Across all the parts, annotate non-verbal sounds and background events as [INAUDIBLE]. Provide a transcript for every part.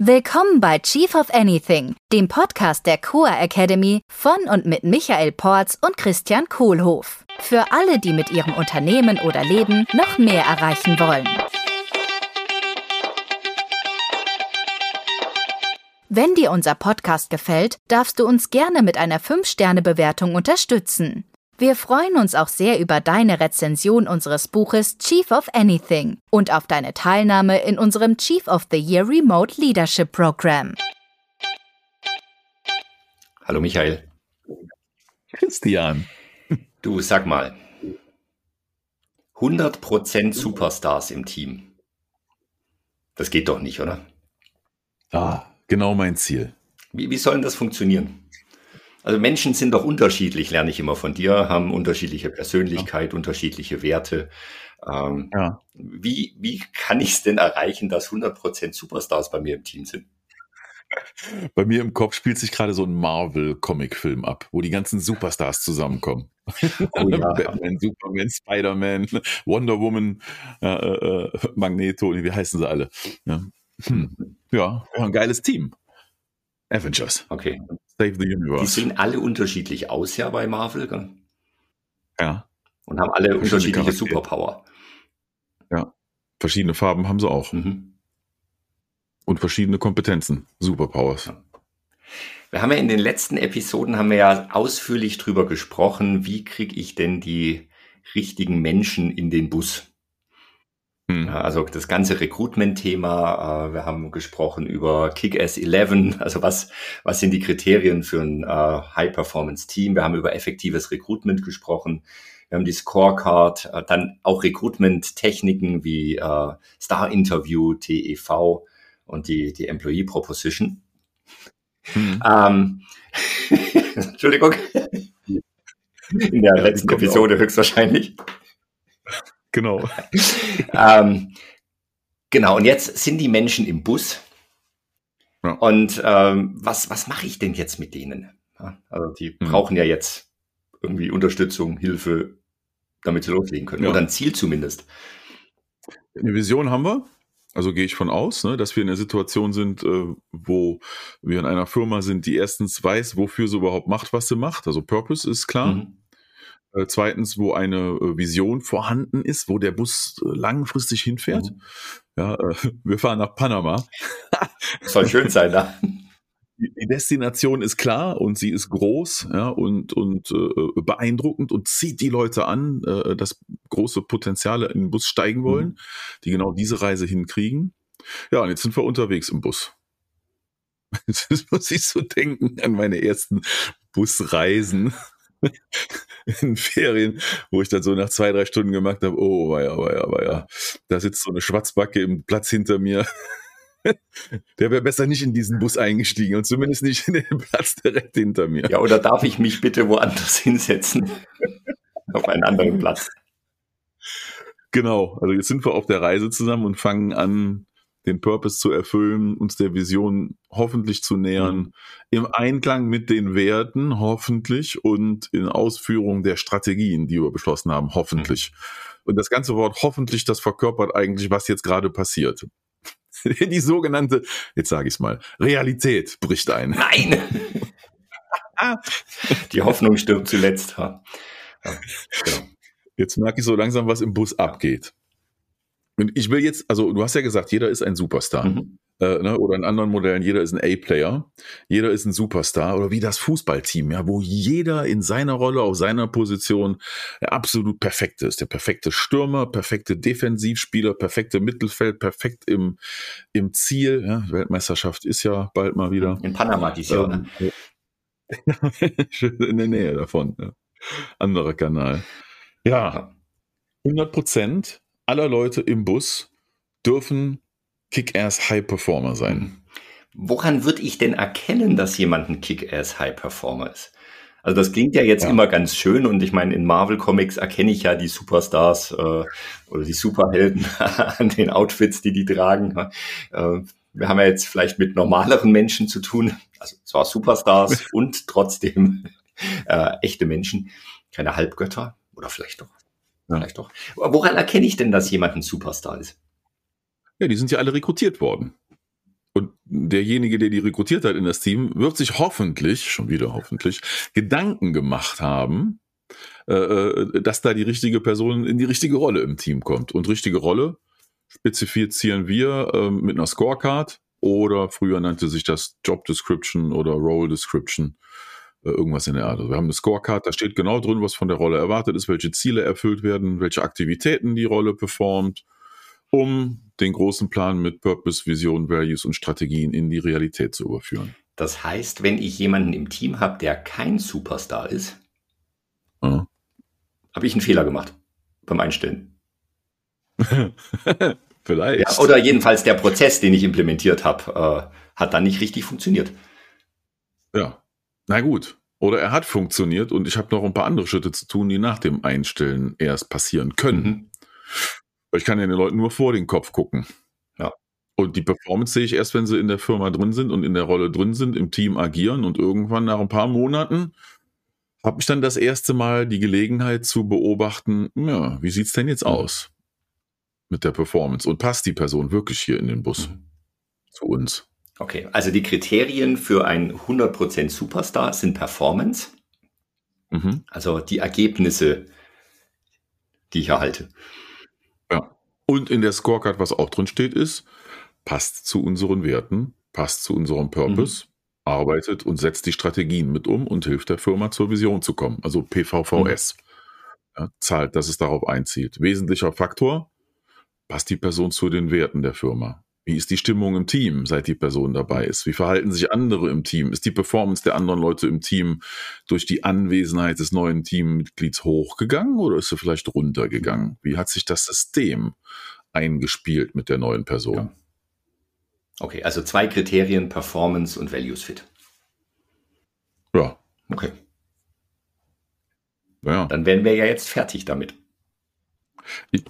Willkommen bei Chief of Anything, dem Podcast der Coa Academy von und mit Michael Porz und Christian Kohlhoff. Für alle, die mit ihrem Unternehmen oder Leben noch mehr erreichen wollen. Wenn dir unser Podcast gefällt, darfst du uns gerne mit einer 5-Sterne-Bewertung unterstützen. Wir freuen uns auch sehr über deine Rezension unseres Buches Chief of Anything und auf deine Teilnahme in unserem Chief of the Year Remote Leadership Program. Hallo Michael. Christian. Du sag mal, 100% Superstars im Team. Das geht doch nicht, oder? Ah, genau mein Ziel. Wie, wie soll denn das funktionieren? Also Menschen sind doch unterschiedlich, lerne ich immer von dir, haben unterschiedliche Persönlichkeit, ja. unterschiedliche Werte. Ähm, ja. wie, wie kann ich es denn erreichen, dass 100% Superstars bei mir im Team sind? [LAUGHS] Bei mir im Kopf spielt sich gerade so ein Marvel-Comic-Film ab, wo die ganzen Superstars zusammenkommen. [LAUGHS] Oh, ja. Batman, Superman, Spider-Man, Wonder Woman, äh, äh, Magneto, wie heißen sie alle? Ja, hm. ja ein geiles Team. Avengers. Okay. Save the Universe. Die sehen alle unterschiedlich aus ja bei Marvel. Gell? Ja. Und haben alle unterschiedliche Superpower. Ja. Verschiedene Farben haben sie auch. Mhm. Und verschiedene Kompetenzen. Superpowers. Ja. Wir haben ja in den letzten Episoden haben wir ja ausführlich drüber gesprochen, wie kriege ich denn die richtigen Menschen in den Bus? Hm. Also das ganze Recruitment-Thema, äh, wir haben gesprochen über Kick-Ass 11, [LAUGHS] also was, was sind die Kriterien für ein äh, High-Performance-Team. Wir haben über effektives Recruitment gesprochen. Wir haben die Scorecard, äh, dann auch Recruitment-Techniken wie Star-Interview, TEV und die, die Employee Proposition. Hm. Ähm, [LAUGHS] Entschuldigung. In der letzten Episode höchstwahrscheinlich. Genau. [LAUGHS] ähm, genau, und jetzt sind die Menschen im Bus. Ja. Und ähm, was, was mache ich denn jetzt mit denen? Ja, also die mhm. brauchen ja jetzt irgendwie Unterstützung, Hilfe, damit sie loslegen können. Ja. Oder ein Ziel zumindest. Eine Vision haben wir. Also gehe ich von aus, ne, dass wir in einer Situation sind, äh, wo wir in einer Firma sind, die erstens weiß, wofür sie überhaupt macht, was sie macht. Also Purpose ist klar. Mhm. Äh, zweitens, wo eine äh, Vision vorhanden ist, wo der Bus äh, langfristig hinfährt. Mhm. Ja, [LAUGHS] wir fahren nach Panama. [LAUGHS] Soll schön sein da. Die Destination ist klar und sie ist groß ja, und, und äh, beeindruckend und zieht die Leute an, äh, dass große Potenziale in den Bus steigen wollen, mhm. die genau diese Reise hinkriegen. Ja, und jetzt sind wir unterwegs im Bus. [LAUGHS] Jetzt muss ich so denken an meine ersten Busreisen [LAUGHS] in Ferien, wo ich dann so nach zwei, drei Stunden gemacht habe, oh, weia, weia, weia, da sitzt so eine Schwarzbacke im Platz hinter mir. [LAUGHS] Der wäre besser nicht in diesen Bus eingestiegen und zumindest nicht in den Platz direkt hinter mir. Ja, oder darf ich mich bitte woanders [LAUGHS] hinsetzen? auf einen anderen Platz. Genau, also jetzt sind wir auf der Reise zusammen und fangen an, den Purpose zu erfüllen, uns der Vision hoffentlich zu nähern, mhm. im Einklang mit den Werten hoffentlich und in Ausführung der Strategien, die wir beschlossen haben, hoffentlich. Mhm. Und das ganze Wort hoffentlich, das verkörpert eigentlich, was jetzt gerade passiert. [LAUGHS] Die sogenannte, jetzt sage ich es mal, Realität bricht ein. Nein! [LAUGHS] Die Hoffnung stirbt zuletzt. Ja. Genau. Jetzt merke ich so langsam, was im Bus abgeht. Und ich will jetzt, also du hast ja gesagt, jeder ist ein Superstar. Mhm. Äh, ne? Oder in anderen Modellen, jeder ist ein A-Player, jeder ist ein Superstar. Oder wie das Fußballteam, ja, wo jeder in seiner Rolle, auf seiner Position der absolut perfekte ist. Der perfekte Stürmer, perfekte Defensivspieler, perfekte Mittelfeld, perfekt im, im Ziel. Ja? Weltmeisterschaft ist ja bald mal wieder. In Panama dieses Jahr. Ne? Ähm, [LAUGHS] in der Nähe davon. Ja. Anderer Kanal. Ja, 100 Prozent aller Leute im Bus dürfen Kick-Ass High Performer sein. Woran würde ich denn erkennen, dass jemand ein Kick-Ass High Performer ist? Also das klingt ja jetzt ja. immer ganz schön und ich meine, in Marvel Comics erkenne ich ja die Superstars äh, oder die Superhelden [LAUGHS] an den Outfits, die die tragen. Äh, wir haben ja jetzt vielleicht mit normaleren Menschen zu tun, also zwar Superstars [LAUGHS] und trotzdem äh, echte Menschen, keine Halbgötter oder vielleicht doch. Vielleicht doch. Woran erkenne ich denn, dass jemand ein Superstar ist? Ja, die sind ja alle rekrutiert worden. Und derjenige, der die rekrutiert hat in das Team, wird sich hoffentlich, schon wieder hoffentlich, Gedanken gemacht haben, äh, äh, dass da die richtige Person in die richtige Rolle im Team kommt. Und richtige Rolle spezifizieren wir äh, mit einer Scorecard oder früher nannte sich das Job Description oder Role Description, irgendwas in der Art. Also wir haben eine Scorecard, da steht genau drin, was von der Rolle erwartet ist, welche Ziele erfüllt werden, welche Aktivitäten die Rolle performt, um den großen Plan mit Purpose, Vision, Values und Strategien in die Realität zu überführen. Das heißt, wenn ich jemanden im Team habe, der kein Superstar ist, ja. habe ich einen Fehler gemacht beim Einstellen. [LAUGHS] Vielleicht. Ja, oder jedenfalls der Prozess, den ich implementiert habe, äh, hat dann nicht richtig funktioniert. Ja, na gut. Oder er hat funktioniert und ich habe noch ein paar andere Schritte zu tun, die nach dem Einstellen erst passieren können. Mhm. Ich kann ja den Leuten nur vor den Kopf gucken. Ja. Und die Performance sehe ich erst, wenn sie in der Firma drin sind und in der Rolle drin sind, im Team agieren und irgendwann nach ein paar Monaten habe ich dann das erste Mal die Gelegenheit zu beobachten, ja, wie sieht's denn jetzt mhm. aus mit der Performance und passt die Person wirklich hier in den Bus mhm. zu uns? Okay, also die Kriterien für ein 100% Superstar sind Performance, mhm. also die Ergebnisse, die ich erhalte. Ja. Und in der Scorecard, was auch drin steht, ist, passt zu unseren Werten, passt zu unserem Purpose, mhm. arbeitet und setzt die Strategien mit um und hilft der Firma zur Vision zu kommen. Also PVVS. Mhm. Ja, zahlt, dass es darauf einzieht. Wesentlicher Faktor, passt die Person zu den Werten der Firma. Wie ist die Stimmung im Team, seit die Person dabei ist? Wie verhalten sich andere im Team? Ist die Performance der anderen Leute im Team durch die Anwesenheit des neuen Teammitglieds hochgegangen oder ist sie vielleicht runtergegangen? Wie hat sich das System eingespielt mit der neuen Person? Ja. Okay, also zwei Kriterien, Performance und Values Fit. Ja. Okay. Ja. Dann wären wir ja jetzt fertig damit.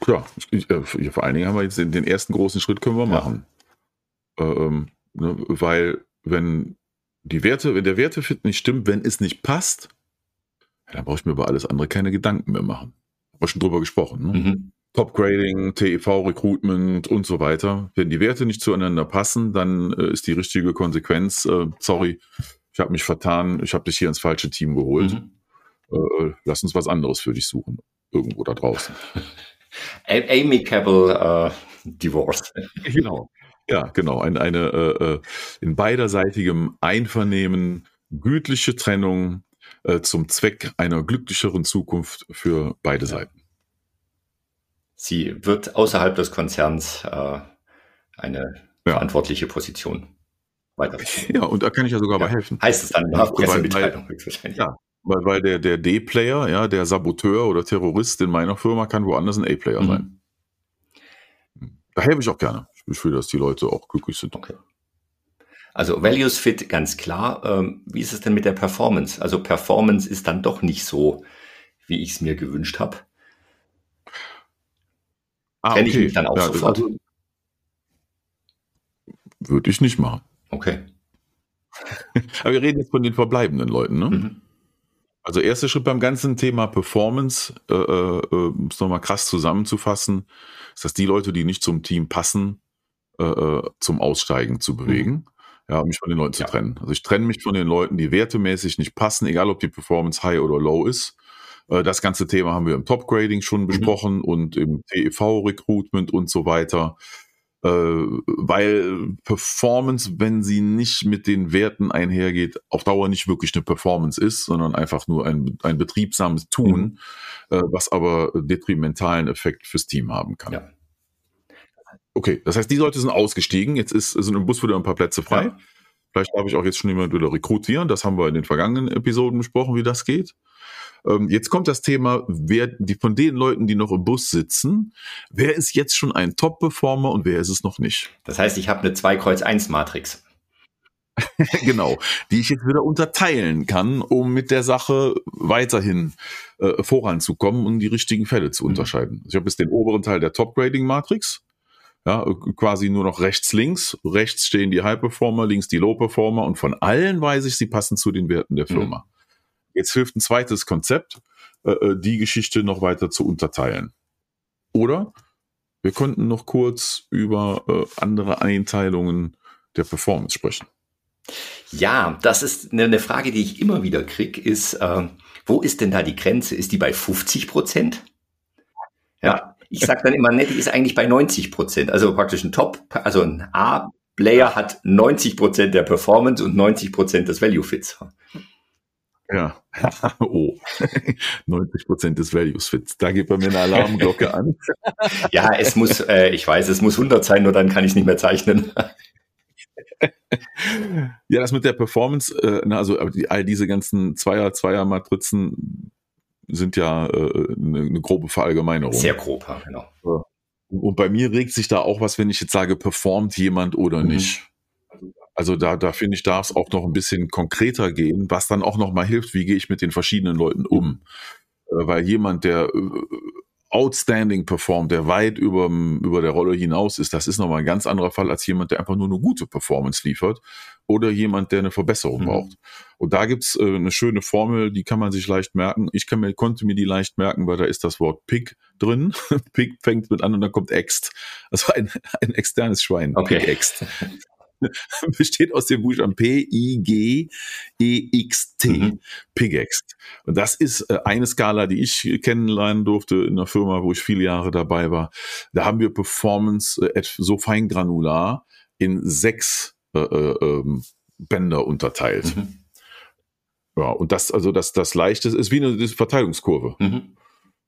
Ja, ich, äh, vor allen Dingen haben wir jetzt den, den ersten großen Schritt können wir machen. Ja. Ähm, ne, weil wenn die Werte, wenn der Wertefit nicht stimmt, wenn es nicht passt, ja, dann brauche ich mir über alles andere keine Gedanken mehr machen. Haben wir schon drüber gesprochen. Ne? Mhm. Top-Grading, TEV, Recruitment und so weiter. Wenn die Werte nicht zueinander passen, dann äh, ist die richtige Konsequenz, äh, sorry, ich habe mich vertan, ich habe dich hier ins falsche Team geholt. Mhm. Äh, äh lass uns was anderes für dich suchen irgendwo da draußen. [LAUGHS] Amicable uh, Divorce. [LAUGHS] Genau. Ja, genau. Ein, eine äh, äh, in beiderseitigem Einvernehmen gütliche Trennung äh, zum Zweck einer glücklicheren Zukunft für beide. Seiten. Sie wird außerhalb des Konzerns äh, eine ja. verantwortliche Position weiter. Ja, und da kann ich ja sogar ja. bei helfen. Heißt es dann in der Pressemitteilung höchstwahrscheinlich. Ja, weil, weil der, der D-Player, ja, der Saboteur oder Terrorist in meiner Firma kann woanders ein A-Player mhm. sein. Da helfe ich auch gerne. Ich will, dass die Leute auch glücklich sind. Okay. Also Values Fit ganz klar. Ähm, wie ist es denn mit der Performance? Also Performance ist dann doch nicht so, wie ich es mir gewünscht habe. Ah, Trenne okay. ich mich dann auch ja, sofort? Also, würde ich nicht machen. Okay. [LAUGHS] Aber wir reden jetzt von den verbleibenden Leuten, ne? Mhm. Also erster Schritt beim ganzen Thema Performance, äh, äh, um es nochmal krass zusammenzufassen, ist, dass die Leute, die nicht zum Team passen, äh, äh zum Aussteigen zu bewegen. Mhm. Ja, um mich von den Leuten ja. zu trennen. Also ich trenne mich von den Leuten, die wertemäßig nicht passen, egal ob die Performance high oder low ist. Äh, das ganze Thema haben wir im Top-Grading schon mhm. besprochen und im TEV-Recruitment und so weiter äh, weil Performance, wenn sie nicht mit den Werten einhergeht, auf Dauer nicht wirklich eine Performance ist, sondern einfach nur ein, ein betriebsames Tun, mhm. äh, was aber detrimentalen Effekt fürs Team haben kann. Ja. Okay, das heißt, die Leute sind ausgestiegen, jetzt ist, sind im Bus wieder ein paar Plätze frei. Ja. Vielleicht darf ich auch jetzt schon jemand wieder rekrutieren. Das haben wir in den vergangenen Episoden besprochen, wie das geht. Ähm, jetzt kommt das Thema, wer die von den Leuten, die noch im Bus sitzen, wer ist jetzt schon ein Top-Performer und wer ist es noch nicht? Das heißt, ich habe eine 2-Kreuz-1-Matrix. [LAUGHS] genau, die ich jetzt wieder unterteilen kann, um mit der Sache weiterhin äh, voranzukommen und die richtigen Fälle zu mhm. unterscheiden. Ich habe jetzt den oberen Teil der Top-Grading-Matrix, ja, quasi nur noch rechts, links. Rechts stehen die High-Performer, links die Low-Performer und von allen weiß ich, sie passen zu den Werten der mhm. Firma. Mhm. Jetzt hilft ein zweites Konzept, äh, äh, die Geschichte noch weiter zu unterteilen. Oder wir konnten noch kurz über äh, andere Einteilungen der Performance sprechen. Ja, das ist eine Frage, die ich immer wieder kriege, ist, äh, wo ist denn da die Grenze? Ist die bei 50 Prozent? Ja, ich sage dann immer, nett, die ist eigentlich bei 90 Prozent. Also praktisch ein Top, also ein A-Player hat 90 Prozent der Performance und 90 Prozent des Value-Fits. Ja, [LAUGHS] oh, [LAUGHS] 90 Prozent des Values-Fits. Da geht bei mir eine Alarmglocke an. [LAUGHS] ja, es muss, äh, ich weiß, es muss 100 sein, nur dann kann ich nicht mehr zeichnen. ja, das mit der Performance, äh, also die, all diese ganzen Zweier, Zweier-Matrizen sind ja äh, eine, eine, grobe Verallgemeinerung. Sehr grob, genau. Und bei mir regt sich da auch was, wenn ich jetzt sage, performt jemand oder mhm. nicht. Also da, da finde ich, darf es auch noch ein bisschen konkreter gehen, was dann auch noch mal hilft, wie gehe ich mit den verschiedenen Leuten um. Äh, weil jemand, der äh, outstanding performt, der weit über, über der Rolle hinaus ist, das ist nochmal ein ganz anderer Fall als jemand, der einfach nur eine gute Performance liefert oder jemand, der eine Verbesserung mhm. braucht. Und da gibt's äh, eine schöne Formel, die kann man sich leicht merken. Ich kann mir, konnte mir die leicht merken, weil da ist das Wort Pig drin. [LAUGHS] Pig fängt mit an und dann kommt Ext. Also ein, ein externes Schwein. Okay. Ext. [LAUGHS] besteht aus dem Buchstaben P-I-G-E-X-T, mhm. Pigext. Und das ist äh, eine Skala, die ich kennenlernen durfte in einer Firma, wo ich viele Jahre dabei war. Da haben wir Performance äh, so feingranular in sechs äh, äh, ähm, Bänder unterteilt. Mhm. Ja, und das, also das, das Leichte ist wie eine Verteilungskurve. Mhm.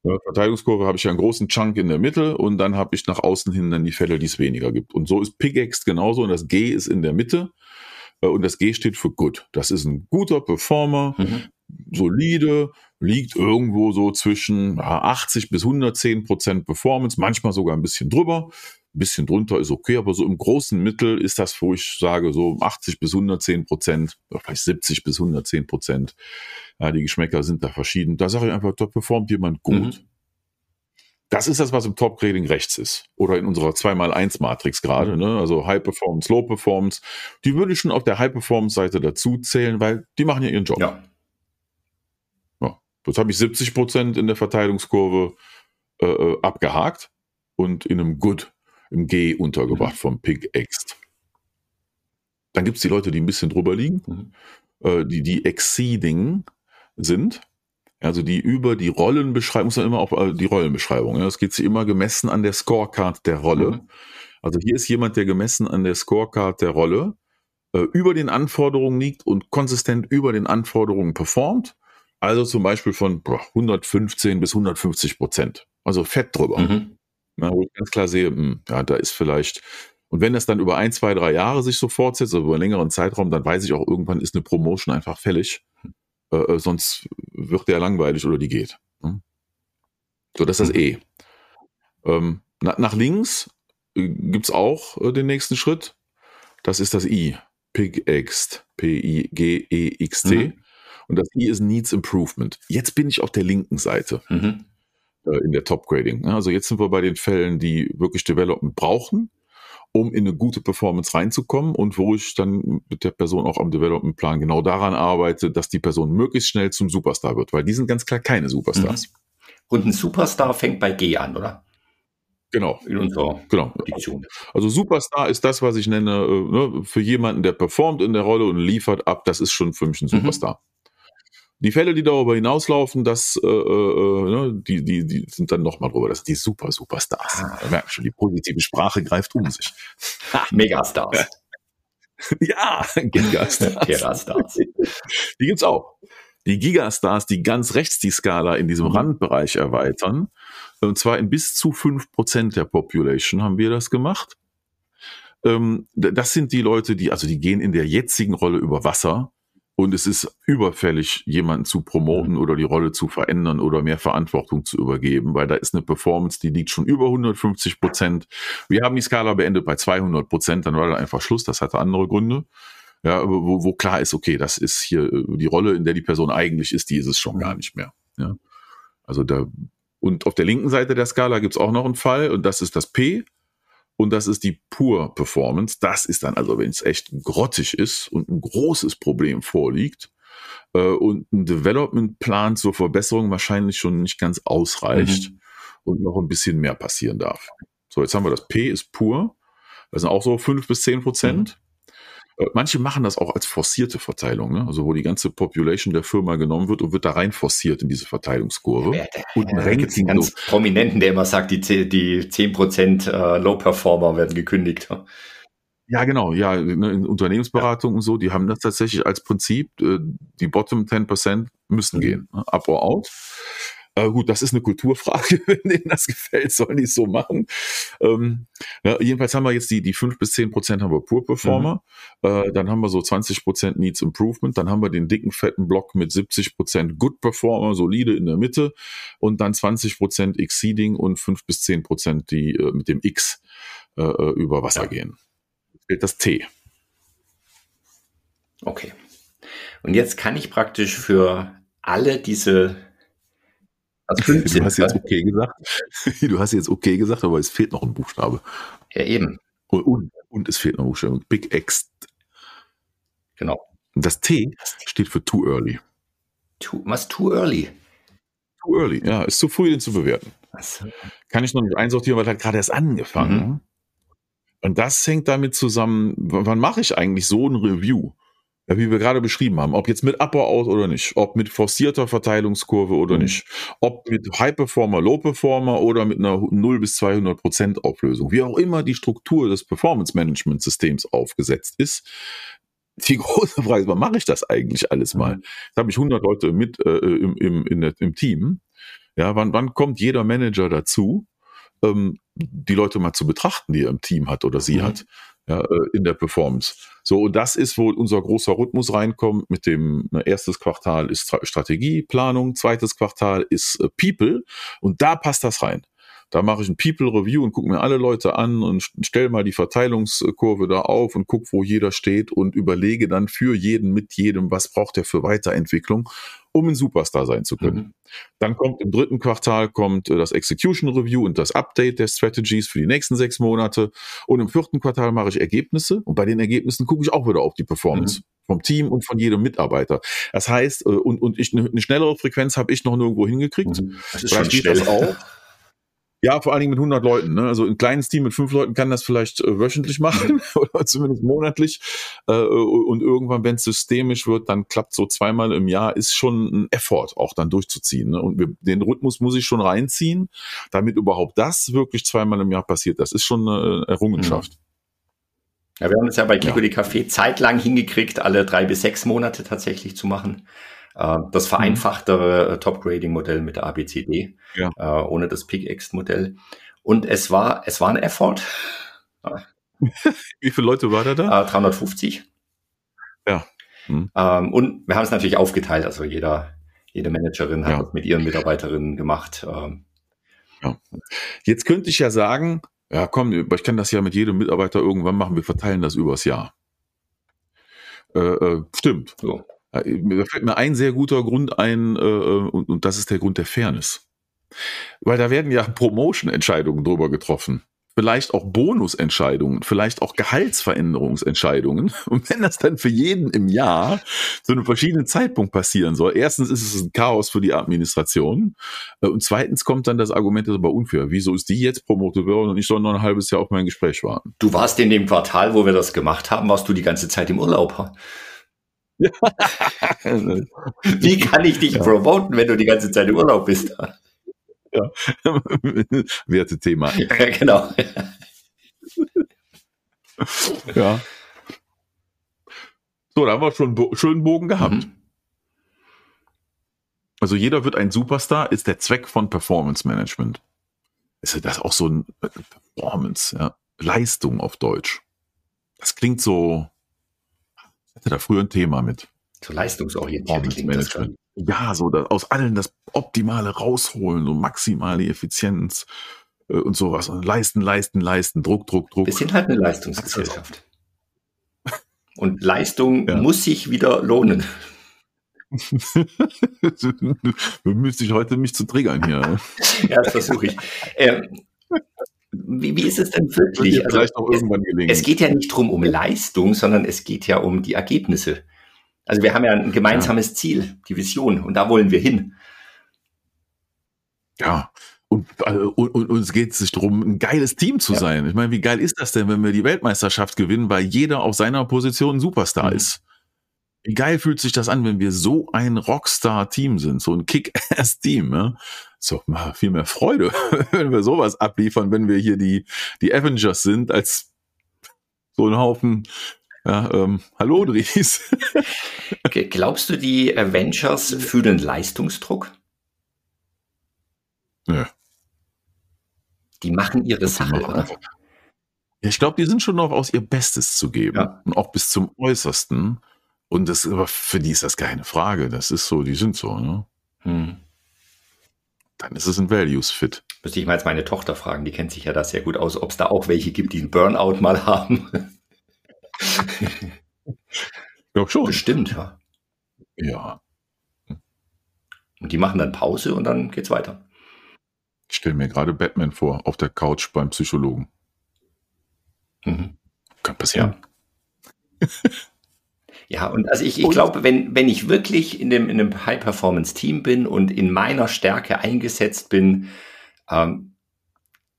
Ja, Verteidigungskurve habe ich ja einen großen Chunk in der Mitte und dann habe ich nach außen hin dann die Fälle, die es weniger gibt. Und so ist Pickaxe genauso und das G ist in der Mitte äh, und das G steht für Good. Das ist ein guter Performer, mhm. solide, liegt irgendwo so zwischen 80 bis 110 Prozent Performance, manchmal sogar ein bisschen drüber. Ein bisschen drunter ist okay, aber so im großen Mittel ist das, wo ich sage, so 80 bis 110 Prozent, vielleicht 70 bis 110 Prozent. Ja, die Geschmäcker sind da verschieden. Da sage ich einfach, da performt jemand gut. Mhm. Das ist das, was im Top-Grading rechts ist. Oder in unserer 2x1-Matrix gerade. Ne? Also High Performance, Low Performance. Die würde ich schon auf der High Performance-Seite dazu zählen, weil die machen ja ihren Job. Ja. Jetzt habe ich 70 Prozent in der Verteilungskurve äh, äh, abgehakt und in einem Good im G untergebracht mhm. vom Pig Ext. Dann gibt es die Leute, die ein bisschen drüber liegen, mhm. äh, die, die exceeding sind. Also die über die Rollenbeschreibung, muss man immer auf äh, die Rollenbeschreibung. Ja, das geht sich immer gemessen an der Scorecard der Rolle. Mhm. Also hier ist jemand, der gemessen an der Scorecard der Rolle äh, über den Anforderungen liegt und konsistent über den Anforderungen performt. Also zum Beispiel von boah, 115 bis 150 Prozent. Also fett drüber. Mhm. Ja, wo ich ganz klar sehe, mh, hm, ja, da ist vielleicht, und wenn das dann über ein, zwei, drei Jahre sich so fortsetzt, also über einen längeren Zeitraum, dann weiß ich auch, irgendwann ist eine Promotion einfach fällig. Äh, äh sonst wird der langweilig oder die geht. Hm? So, das ist das E. Ähm, na, nach links äh, gibt's auch äh, den nächsten Schritt. Das ist das I. Pigext. P-I-G-E-X-T. Mhm. Und das I ist Needs Improvement. Jetzt bin ich auf der linken Seite. Mhm äh, in der Top-Grading. Also jetzt sind wir bei den Fällen, die wirklich Development brauchen, um in eine gute Performance reinzukommen und wo ich dann mit der Person auch am Development-Plan genau daran arbeite, dass die Person möglichst schnell zum Superstar wird, weil die sind ganz klar keine Superstars. Mhm. Und ein Superstar fängt bei G an, oder? Genau. In unserer genau. Diktion. Also Superstar ist das, was ich nenne, äh, ne, für jemanden, der performt in der Rolle und liefert ab, das ist schon für mich ein mhm. Superstar. Die Fälle, die darüber hinauslaufen, das, äh, äh, ne, die, die, die sind dann nochmal drüber. Das sind die super, Superstars. Ah. Da merken schon, die positive Sprache greift um sich. Megastars. [LAUGHS] ja, Gigastars. Terastars. Die gibt's auch. Die Gigastars, die ganz rechts die Skala in diesem mhm. Randbereich erweitern. Und zwar in bis zu fünf Prozent der Population haben wir das gemacht. Ähm, das sind die Leute, die, also die gehen in der jetzigen Rolle über Wasser und es ist überfällig, jemanden zu promoten oder die Rolle zu verändern oder mehr Verantwortung zu übergeben, weil da ist eine Performance, die liegt schon über 150 Prozent. Wir haben die Skala beendet bei 200 Prozent, dann war da einfach Schluss, das hatte andere Gründe. Ja, wo, wo klar ist, okay, das ist hier die Rolle, in der die Person eigentlich ist, die ist es schon gar nicht mehr. Ja. Also da, und auf der linken Seite der Skala gibt's auch noch einen Fall und das ist das P und das ist die Pure Performance. Das ist dann also, wenn es echt grottig ist und ein großes Problem vorliegt äh, und ein Development-Plan zur Verbesserung wahrscheinlich schon nicht ganz ausreicht mhm. und noch ein bisschen mehr passieren darf. So, jetzt haben wir das P ist pur. Das sind auch so fünf bis zehn Prozent. Äh, manche machen das auch als forcierte Verteilung, ne? also wo die ganze Population der Firma genommen wird und wird da rein forciert in diese Verteilungskurve. Ja, und ein ja, Ranking ganz so. Prominenten, der immer sagt, die, die 10% äh, Low-Performer werden gekündigt. Ja, genau, ja, ne, in Unternehmensberatung ja. und so, die haben das tatsächlich als Prinzip, äh, die Bottom 10% müssen mhm. gehen, ne? up or out. Äh, gut, das ist eine Kulturfrage, [LAUGHS] wenn denen das gefällt, sollen die es so machen. Ähm, ja, jedenfalls haben wir jetzt die, die 5 bis 10 Prozent haben wir Pure Performer, mhm. äh, dann haben wir so 20 Prozent Needs Improvement, dann haben wir den dicken, fetten Block mit 70 Prozent Good Performer, solide in der Mitte und dann 20 Prozent Exceeding und 5 bis 10 Prozent, die äh, mit dem X äh, äh über Wasser ja. gehen. Fehlt das T. Okay. Und jetzt kann ich praktisch für alle diese also 15, du hast jetzt okay gesagt. Du hast jetzt okay gesagt, aber es fehlt noch ein Buchstabe. Ja, eben. Und, und, und es fehlt noch ein Buchstabe. Big X. Genau. Das T steht für too early. Too, was too early? Too early, ja, ist zu früh, den zu bewerten. So. Kann ich noch nicht einsortieren, weil hat gerade erst angefangen. Mhm. Und das hängt damit zusammen, wann mache ich eigentlich so ein Review? Wie wir gerade beschrieben haben, ob jetzt mit Upper Out oder nicht, ob mit forcierter Verteilungskurve oder mhm. nicht, ob mit High Performer, Low Performer oder mit einer 0 bis 200 Prozent Auflösung, wie auch immer die Struktur des Performance Management Systems aufgesetzt ist. Die [LAUGHS] große Frage ist, wann mache ich das eigentlich alles mal? Mhm. Jetzt habe ich 100 Leute mit äh, im, im, in, im Team. Ja, wann, wann kommt jeder Manager dazu, ähm, die Leute mal zu betrachten, die er im Team hat oder sie mhm. hat? Ja, äh, in der Performance. So, und das ist, wo unser großer Rhythmus reinkommt mit dem ne, erstes Quartal ist Strategieplanung, zweites Quartal ist äh, People und da passt das rein. Da mache ich ein People-Review und gucke mir alle Leute an und stelle mal die Verteilungskurve da auf und gucke, wo jeder steht und überlege dann für jeden, mit jedem, was braucht er für Weiterentwicklung um ein Superstar sein zu können. Mhm. Dann kommt im dritten Quartal kommt äh, das Execution Review und das Update der Strategies für die nächsten sechs Monate. Und im vierten Quartal mache ich Ergebnisse und bei den Ergebnissen gucke ich auch wieder auf die Performance. Mhm. Vom Team und von jedem Mitarbeiter. Das heißt, äh, und, und ich eine schnellere Frequenz habe ich noch nirgendwo hingekriegt. Mhm. Das ist Vielleicht schon schnell. das auch. [LAUGHS] Ja, vor allen Dingen mit 100 Leuten. Ne? Also ein kleines Team mit fünf Leuten kann das vielleicht äh, wöchentlich machen [LAUGHS] oder zumindest monatlich. Äh, und irgendwann, wenn es systemisch wird, dann klappt so zweimal im Jahr, ist schon ein Effort, auch dann durchzuziehen. Ne? Und wir, den Rhythmus muss ich schon reinziehen, damit überhaupt das wirklich zweimal im Jahr passiert. Das ist schon eine Errungenschaft. Mhm. Ja, wir haben es ja bei Kiko ja. Café zeitlang hingekriegt, alle drei bis sechs Monate tatsächlich zu machen. Äh, das mhm. vereinfachtere mhm. Top-Grading-Modell mit der ABCD, ja. Äh, ohne das PICX-Modell. Und es war, es war ein Effort. [LAUGHS] Wie viele Leute war da da? 350. Ja. Mhm. Ähm, und wir haben es natürlich aufgeteilt, also jeder, jede Managerin hat ja. das mit ihren Mitarbeiterinnen gemacht. Ähm. Ja. Jetzt könnte ich ja sagen, ja komm, ich kann das ja mit jedem Mitarbeiter irgendwann machen, wir verteilen das übers Jahr. Äh, äh, stimmt. So. Da fällt mir ein sehr guter Grund ein, äh, und, und das ist der Grund der Fairness. Weil da werden ja Promotion-Entscheidungen drüber getroffen. Vielleicht auch Bonusentscheidungen, vielleicht auch Gehaltsveränderungsentscheidungen. [LAUGHS] Und wenn das dann für jeden im Jahr zu einem verschiedenen Zeitpunkt passieren soll, erstens ist es ein Chaos für die Administration äh, und zweitens kommt dann das Argument, das ist aber unfair. Wieso ist die jetzt promotet worden und ich soll noch ein halbes Jahr auf mein Gespräch warten? Du warst in dem Quartal, wo wir das gemacht haben, warst du die ganze Zeit im Urlaub. [LAUGHS] Wie kann ich dich ja. promoten, wenn du die ganze Zeit im Urlaub bist? Ja, [LAUGHS] Wertethema. [LAUGHS] Ja, genau. ja. So, da haben wir schon einen schönen Bogen gehabt. Mhm. Also jeder wird ein Superstar, ist der Zweck von Performance Management. Ist das auch so ein äh, Performance, ja? Leistung auf Deutsch. Das klingt so, hatte da früher ein Thema mit. So leistungsorientiert klingt das dann. Ja, so da, aus allen das Optimale rausholen, so maximale Effizienz äh, und sowas. Und leisten, leisten, leisten, Druck, Druck, Druck. Wir sind halt eine Leistungsgesellschaft. Und Leistung ja. muss sich wieder lohnen. [LAUGHS] du müsstest heute mich zu triggern hier. ja, das versuche ich. Ähm, wie, wie ist es denn wirklich? Also, es, es, geht ja nicht drum um Leistung, sondern es geht ja um die Ergebnisse. Also wir haben ja ein gemeinsames ja. Ziel, die Vision, und da wollen wir hin. Ja, und und, äh, und, und uns geht es darum, ein geiles Team zu ja. sein. Ich meine, wie geil ist das denn, wenn wir die Weltmeisterschaft gewinnen, weil jeder auf seiner Position ein Superstar mhm. ist? Wie geil fühlt sich das an, wenn wir so ein Rockstar-Team sind, so ein Kick-Ass-Team? Ja? So viel mehr Freude, [LAUGHS] wenn wir sowas abliefern, wenn wir hier die, die Avengers sind, als so ein Haufen ja, ähm, hallo Dries. [LAUGHS] Glaubst du, die Avengers fühlen Leistungsdruck? Nö. Die machen ihre Sache, oder? Ja, ich glaube, die sind schon noch aus ihr Bestes zu geben. Ja. Und auch bis zum Äußersten. Und das, aber für die ist das keine Frage. Das ist so, die sind so, ne? Hm. Dann ist es ein Values-Fit. Müsste ich mal jetzt meine Tochter fragen, die kennt sich ja da sehr gut aus, ob es da auch welche gibt, die einen Burnout mal haben. [LAUGHS] ja, schon. Bestimmt, ja. Ja. Und die machen dann Pause und dann geht's weiter. Ich stelle mir gerade Batman vor, auf der Couch beim Psychologen. Mhm. Kann passieren. Ja. [LAUGHS] Ja, und also ich, ich glaube, wenn, wenn ich wirklich in dem, in einem High-Performance-Team bin und in meiner Stärke eingesetzt bin, ähm,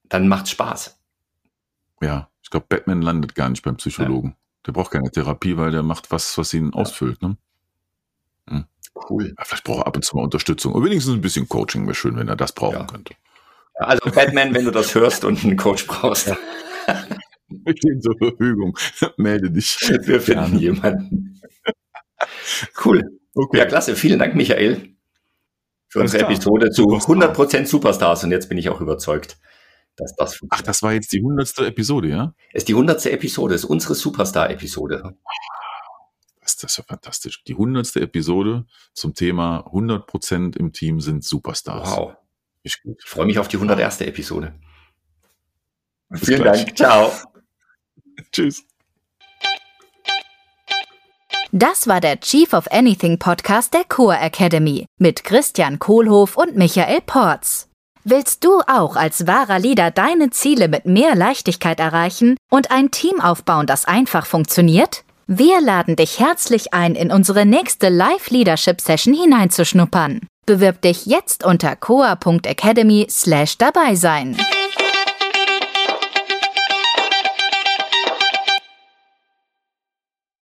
dann macht's Spaß. Ja, ich glaube, Batman landet gar nicht beim Psychologen. Ja. Der braucht keine Therapie, weil der macht was, was ihn ja. ausfüllt. Ne? Hm. Cool. Ja, vielleicht braucht er ab und zu mal Unterstützung. Und wenigstens ein bisschen Coaching wäre schön, wenn er das brauchen könnte. Also Batman, wenn du das [LAUGHS] hörst und einen Coach brauchst. [LAUGHS] [LAUGHS] Wir stehen zur Verfügung. [LAUGHS] Melde dich. [LAUGHS] Wir finden jemanden. Cool. Okay. Ja, klasse. Vielen Dank, Michael, für unsere. Episode zu Superstar. 100% Superstars. Und jetzt bin ich auch überzeugt, dass das funktioniert. Ach, das war jetzt die 100. Episode, ja? Ist die 100. Episode, ist unsere Superstar-Episode. Das, das ist ja fantastisch. Die 100. Episode zum Thema 100% im Team sind Superstars. Wow. Ich, ich freue mich auf die 101. Episode. Bis Vielen gleich. Dank. Ciao. Tschüss. Das war der Chief of Anything Podcast der Core Academy mit Christian Kohlhoff und Michael Porz. Willst du auch als wahrer Leader deine Ziele mit mehr Leichtigkeit erreichen und ein Team aufbauen, das einfach funktioniert? Wir laden dich herzlich ein, in unsere nächste Live Leadership Session hineinzuschnuppern. Bewirb dich jetzt unter coa.academy slash dabei sein.